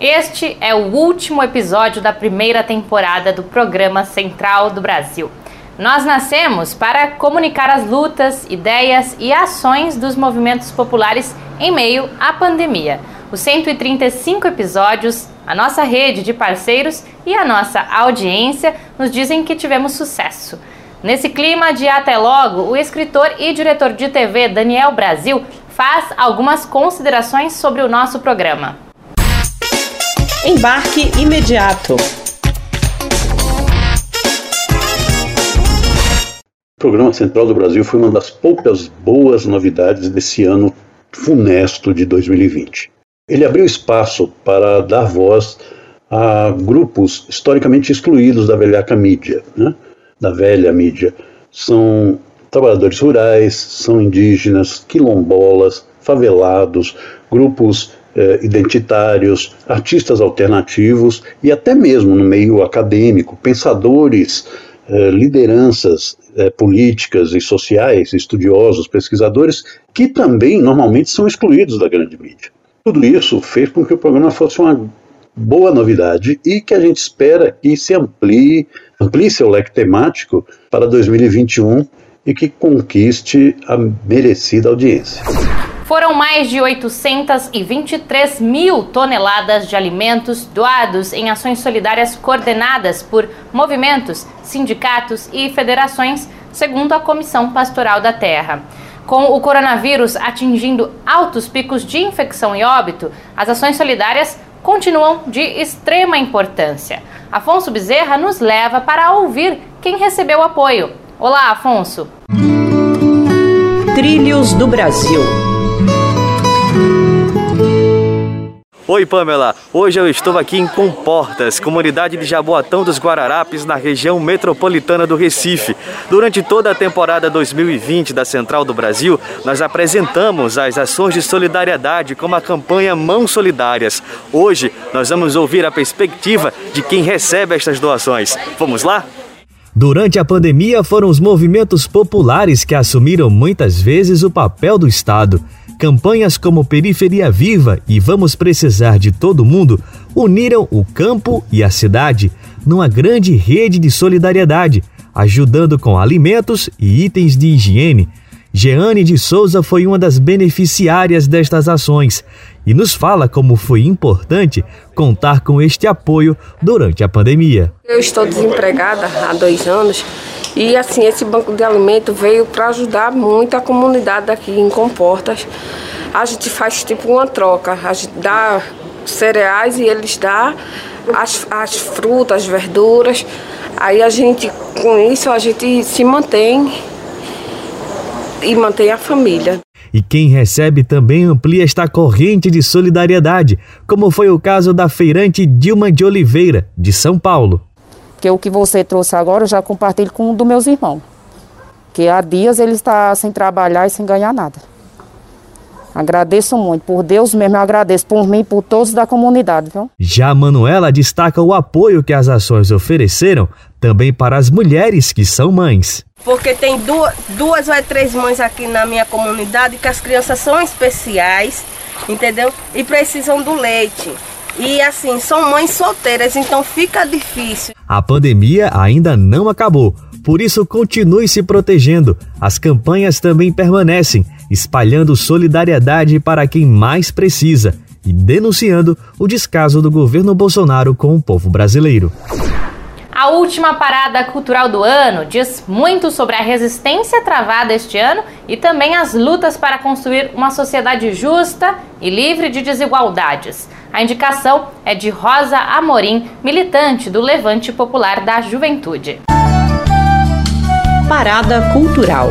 Este é o último episódio da primeira temporada do programa Central do Brasil. Nós nascemos para comunicar as lutas, ideias e ações dos movimentos populares em meio à pandemia. Os 135 episódios, a nossa rede de parceiros e a nossa audiência nos dizem que tivemos sucesso. Nesse clima de até logo, o escritor e diretor de TV Daniel Brasil faz algumas considerações sobre o nosso programa. Embarque imediato. Programa Central do Brasil foi uma das poucas boas novidades desse ano funesto de 2020. Ele abriu espaço para dar voz a grupos historicamente excluídos da velhaca mídia, né? da velha mídia. São trabalhadores rurais, são indígenas, quilombolas, favelados, grupos eh, identitários, artistas alternativos e até mesmo no meio acadêmico, pensadores, lideranças é, políticas e sociais, estudiosos, pesquisadores, que também normalmente são excluídos da grande mídia. Tudo isso fez com que o programa fosse uma boa novidade e que a gente espera que se amplie, amplie seu leque temático para 2021 e que conquiste a merecida audiência. Foram mais de 823 mil toneladas de alimentos doados em ações solidárias coordenadas por movimentos, sindicatos e federações, segundo a Comissão Pastoral da Terra. Com o coronavírus atingindo altos picos de infecção e óbito, as ações solidárias continuam de extrema importância. Afonso Bezerra nos leva para ouvir quem recebeu apoio. Olá, Afonso! Trilhos do Brasil. Oi, Pamela. Hoje eu estou aqui em Comportas, comunidade de Jaboatão dos Guararapes, na região metropolitana do Recife. Durante toda a temporada 2020 da Central do Brasil, nós apresentamos as ações de solidariedade como a campanha Mãos Solidárias. Hoje nós vamos ouvir a perspectiva de quem recebe estas doações. Vamos lá? Durante a pandemia, foram os movimentos populares que assumiram muitas vezes o papel do Estado. Campanhas como Periferia Viva e Vamos Precisar de Todo Mundo uniram o campo e a cidade numa grande rede de solidariedade, ajudando com alimentos e itens de higiene. Jeane de Souza foi uma das beneficiárias destas ações e nos fala como foi importante contar com este apoio durante a pandemia. Eu estou desempregada há dois anos e assim esse banco de alimento veio para ajudar muito a comunidade aqui em Comportas. A gente faz tipo uma troca, a gente dá cereais e eles dão as, as frutas, as verduras. Aí a gente, com isso, a gente se mantém e mantém a família. E quem recebe também amplia esta corrente de solidariedade, como foi o caso da feirante Dilma de Oliveira, de São Paulo. Que o que você trouxe agora eu já compartilho com um dos meus irmãos. Que há dias ele está sem trabalhar e sem ganhar nada. Agradeço muito, por Deus mesmo, eu agradeço por mim e por todos da comunidade. Viu? Já Manuela destaca o apoio que as ações ofereceram também para as mulheres que são mães. Porque tem duas, duas ou três mães aqui na minha comunidade que as crianças são especiais, entendeu? E precisam do leite. E assim, são mães solteiras, então fica difícil. A pandemia ainda não acabou, por isso continue se protegendo. As campanhas também permanecem, espalhando solidariedade para quem mais precisa e denunciando o descaso do governo Bolsonaro com o povo brasileiro. A última parada cultural do ano diz muito sobre a resistência travada este ano e também as lutas para construir uma sociedade justa e livre de desigualdades. A indicação é de Rosa Amorim, militante do Levante Popular da Juventude. Parada Cultural.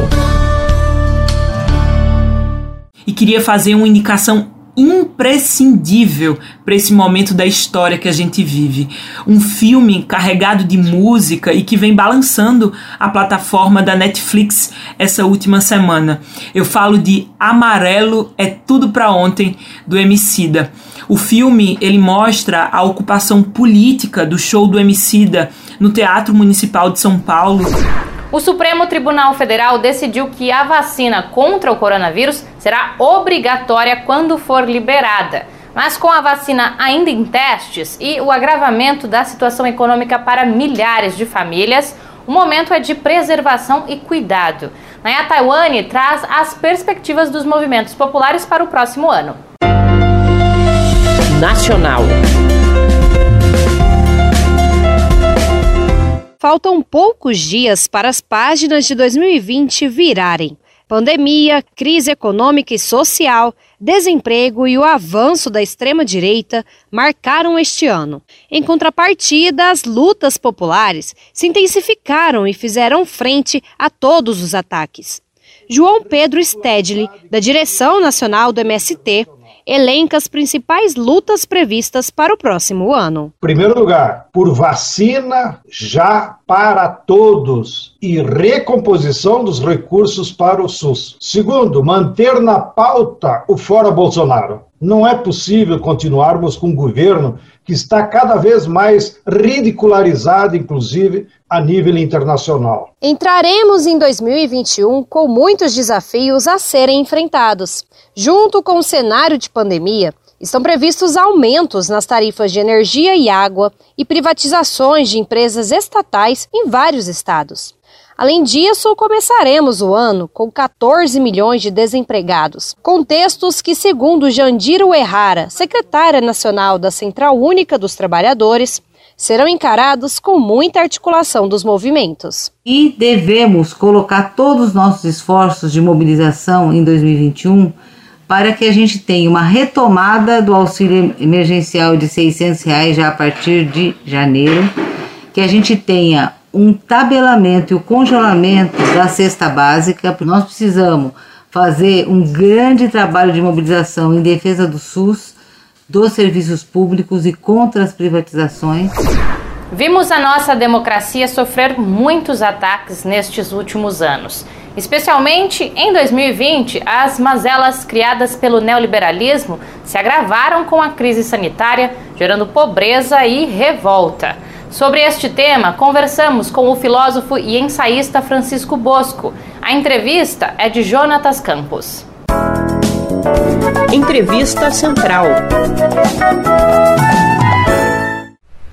E queria fazer uma indicação imprescindível para esse momento da história que a gente vive. Um filme carregado de música e que vem balançando a plataforma da Netflix essa última semana. Eu falo de Amarelo é tudo para ontem do Emicida. O filme ele mostra a ocupação política do show do Emicida no Teatro Municipal de São Paulo o Supremo Tribunal Federal decidiu que a vacina contra o coronavírus será obrigatória quando for liberada. Mas com a vacina ainda em testes e o agravamento da situação econômica para milhares de famílias, o momento é de preservação e cuidado. Naya Taiwane traz as perspectivas dos movimentos populares para o próximo ano. Nacional. Faltam poucos dias para as páginas de 2020 virarem. Pandemia, crise econômica e social, desemprego e o avanço da extrema-direita marcaram este ano. Em contrapartida, as lutas populares se intensificaram e fizeram frente a todos os ataques. João Pedro Stedley, da direção nacional do MST, elenca as principais lutas previstas para o próximo ano. Em primeiro lugar, por vacina já para todos e recomposição dos recursos para o SUS. Segundo, manter na pauta o fora Bolsonaro. Não é possível continuarmos com um governo que está cada vez mais ridicularizado, inclusive a nível internacional. Entraremos em 2021 com muitos desafios a serem enfrentados. Junto com o cenário de pandemia, estão previstos aumentos nas tarifas de energia e água e privatizações de empresas estatais em vários estados. Além disso, começaremos o ano com 14 milhões de desempregados, contextos que, segundo Jandiro Errara, secretária nacional da Central Única dos Trabalhadores, serão encarados com muita articulação dos movimentos. E devemos colocar todos os nossos esforços de mobilização em 2021 para que a gente tenha uma retomada do auxílio emergencial de 600 reais já a partir de janeiro, que a gente tenha um tabelamento e o congelamento da cesta básica, nós precisamos fazer um grande trabalho de mobilização em defesa do SUS, dos serviços públicos e contra as privatizações. Vimos a nossa democracia sofrer muitos ataques nestes últimos anos. Especialmente em 2020, as mazelas criadas pelo neoliberalismo se agravaram com a crise sanitária, gerando pobreza e revolta. Sobre este tema, conversamos com o filósofo e ensaísta Francisco Bosco. A entrevista é de Jonatas Campos. Entrevista Central.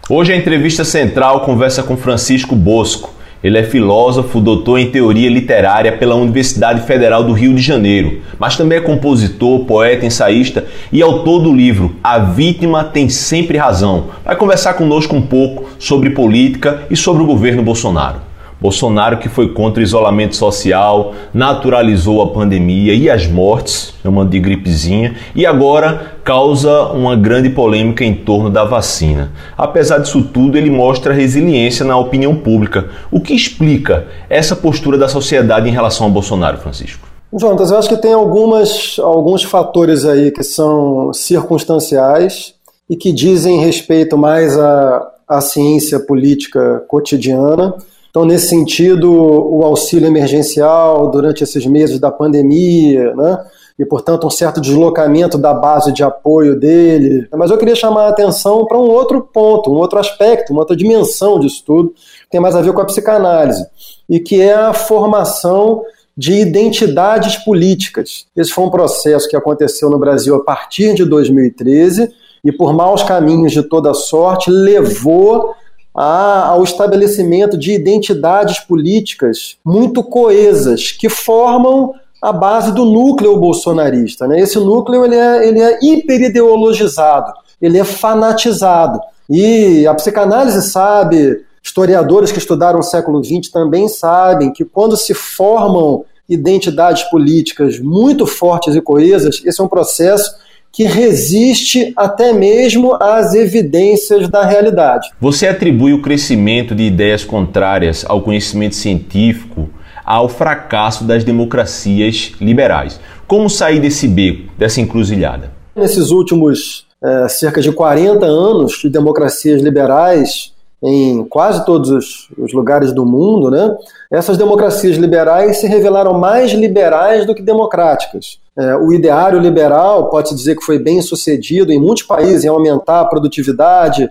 Hoje a entrevista central conversa com Francisco Bosco. Ele é filósofo, doutor em teoria literária pela Universidade Federal do Rio de Janeiro, mas também é compositor, poeta, ensaísta e autor do livro A Vítima Tem Sempre Razão. Vai conversar conosco um pouco sobre política e sobre o governo Bolsonaro. Bolsonaro que foi contra o isolamento social, naturalizou a pandemia e as mortes, chamando de gripezinha, e agora causa uma grande polêmica em torno da vacina. Apesar disso tudo, ele mostra resiliência na opinião pública. O que explica essa postura da sociedade em relação a Bolsonaro, Francisco? Jonas, eu acho que tem algumas, alguns fatores aí que são circunstanciais e que dizem respeito mais à, à ciência política cotidiana então, nesse sentido, o auxílio emergencial durante esses meses da pandemia, né? e, portanto, um certo deslocamento da base de apoio dele. Mas eu queria chamar a atenção para um outro ponto, um outro aspecto, uma outra dimensão disso tudo, que tem mais a ver com a psicanálise, e que é a formação de identidades políticas. Esse foi um processo que aconteceu no Brasil a partir de 2013 e, por maus caminhos de toda sorte, levou ao estabelecimento de identidades políticas muito coesas, que formam a base do núcleo bolsonarista. Né? Esse núcleo ele é, ele é hiperideologizado, ele é fanatizado. E a psicanálise sabe, historiadores que estudaram o século XX também sabem que quando se formam identidades políticas muito fortes e coesas, esse é um processo que resiste até mesmo às evidências da realidade. Você atribui o crescimento de ideias contrárias ao conhecimento científico ao fracasso das democracias liberais. Como sair desse beco, dessa encruzilhada? Nesses últimos é, cerca de 40 anos de democracias liberais, em quase todos os, os, lugares do mundo, né, essas democracias liberais se revelaram mais liberais do que democráticas. É, o ideário liberal pode-se dizer que foi bem sucedido em muitos países em aumentar a produtividade,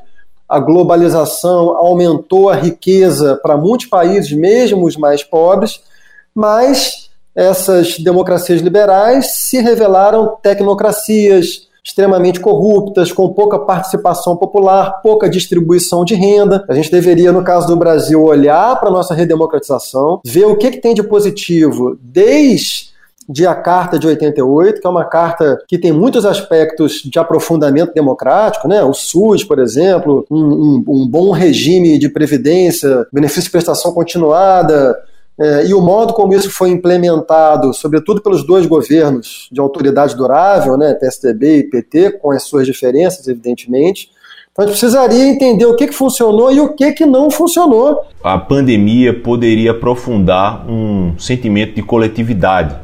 a globalização aumentou a riqueza para muitos países, mesmo os mais pobres, mas essas democracias liberais se revelaram tecnocracias, extremamente corruptas, com pouca participação popular, pouca distribuição de renda. A gente deveria, no caso do Brasil, olhar para a nossa redemocratização, ver o que, que tem de positivo desde de a Carta de 88, que é uma carta que tem muitos aspectos de aprofundamento democrático, né? o SUS, por exemplo, um, um, um bom regime de previdência, benefício de prestação continuada, e o modo como isso foi implementado, sobretudo pelos dois governos de autoridade durável, né, PSDB e PT, com as suas diferenças, evidentemente. Então a gente precisaria entender o que, que funcionou e o que, que não funcionou. A pandemia poderia aprofundar um sentimento de coletividade.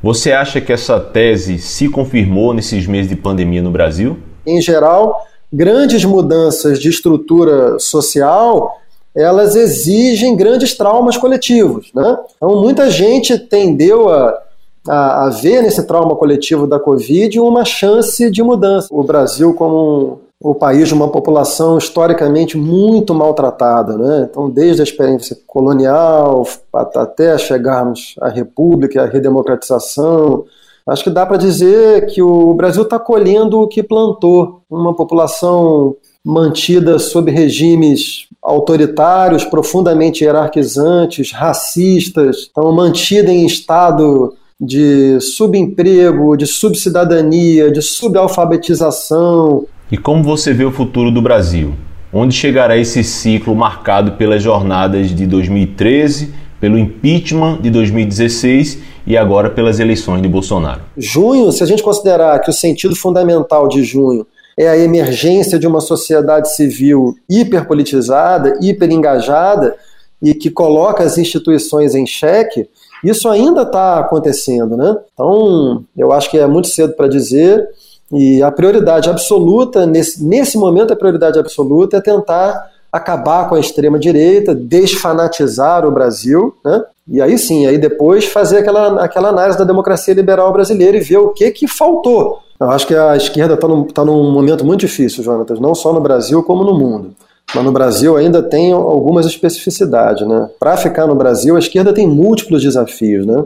Você acha que essa tese se confirmou nesses meses de pandemia no Brasil? Em geral, grandes mudanças de estrutura social elas exigem grandes traumas coletivos. Né? Então, muita gente tendeu a, a, a, ver nesse trauma coletivo da Covid uma chance de mudança. O Brasil, como um, o país de uma população historicamente muito maltratada, né? então, desde a experiência colonial até chegarmos à República, à redemocratização. Acho que dá para dizer que o Brasil está colhendo o que plantou, uma população mantida sob regimes autoritários, profundamente hierarquizantes, racistas, então mantida em estado de subemprego, de subcidadania, de subalfabetização. E como você vê o futuro do Brasil? Onde chegará esse ciclo marcado pelas jornadas de 2013, pelo impeachment de 2016 e agora pelas eleições de Bolsonaro? Junho, se a gente considerar que o sentido fundamental de junho é a emergência de uma sociedade civil hiperpolitizada, hiperengajada e que coloca as instituições em xeque, Isso ainda está acontecendo, né? Então, eu acho que é muito cedo para dizer. E a prioridade absoluta, nesse, nesse momento, a prioridade absoluta é tentar acabar com a extrema-direita, desfanatizar o Brasil, né? E aí sim, aí depois fazer aquela, aquela análise da democracia liberal brasileira e ver o que, que faltou. Eu acho que a esquerda está num, tá num momento muito difícil, Jonatas, não só no Brasil como no mundo. Mas no Brasil ainda tem algumas especificidades. Né? Para ficar no Brasil, a esquerda tem múltiplos desafios. Né?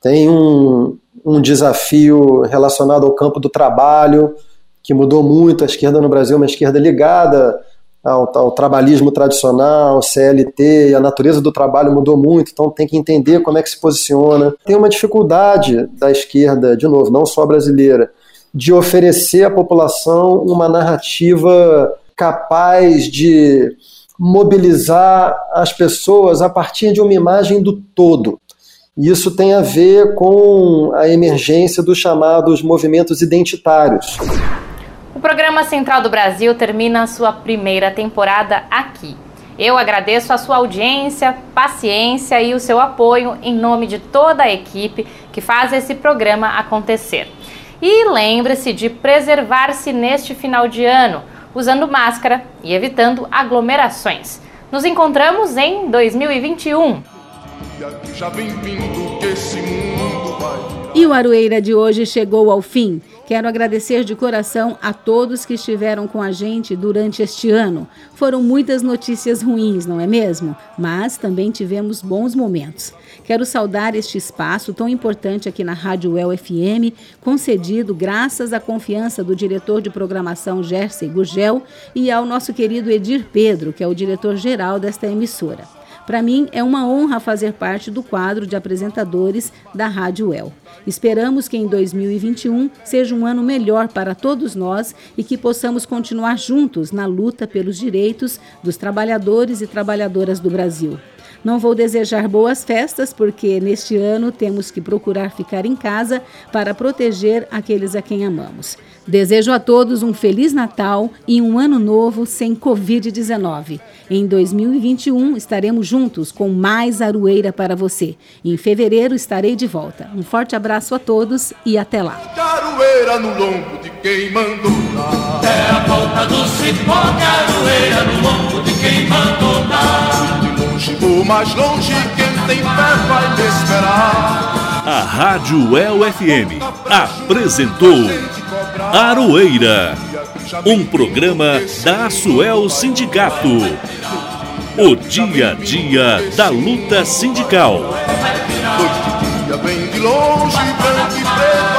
Tem um, um desafio relacionado ao campo do trabalho, que mudou muito. A esquerda no Brasil é uma esquerda ligada ao, ao, trabalhismo tradicional, CLT, a natureza do trabalho mudou muito, então tem que entender como é que se posiciona. Tem uma dificuldade da esquerda, de novo, não só brasileira, de oferecer à população uma narrativa capaz de mobilizar as pessoas a partir de uma imagem do todo. Isso tem a ver com a emergência dos chamados movimentos identitários. O programa Central do Brasil termina a sua primeira temporada aqui. Eu agradeço a sua audiência, paciência e o seu apoio em nome de toda a equipe que faz esse programa acontecer. E lembre-se de preservar-se neste final de ano, usando máscara e evitando aglomerações. Nos encontramos em 2021. E o Aroeira de hoje chegou ao fim. Quero agradecer de coração a todos que estiveram com a gente durante este ano. Foram muitas notícias ruins, não é mesmo? Mas também tivemos bons momentos. Quero saudar este espaço tão importante aqui na Rádio El FM, concedido graças à confiança do diretor de programação Jersey Gurgel e ao nosso querido Edir Pedro, que é o diretor-geral desta emissora. Para mim é uma honra fazer parte do quadro de apresentadores da Rádio El. Esperamos que em 2021 seja um ano melhor para todos nós e que possamos continuar juntos na luta pelos direitos dos trabalhadores e trabalhadoras do Brasil. Não vou desejar boas festas, porque neste ano temos que procurar ficar em casa para proteger aqueles a quem amamos. Desejo a todos um Feliz Natal e um Ano Novo sem Covid-19. Em 2021 estaremos juntos com mais Aroeira para você. Em fevereiro estarei de volta. Um forte abraço a todos e até lá. No lombo de quem mandou dar. É a volta do cipó, no lombo de quem mandou dar. Mais longe, quem tem fé vai esperar. A Rádio El FM apresentou Aroeira, um programa da Asuel Sindicato. O dia a dia da luta sindical. De dia vem de longe, branco e preto.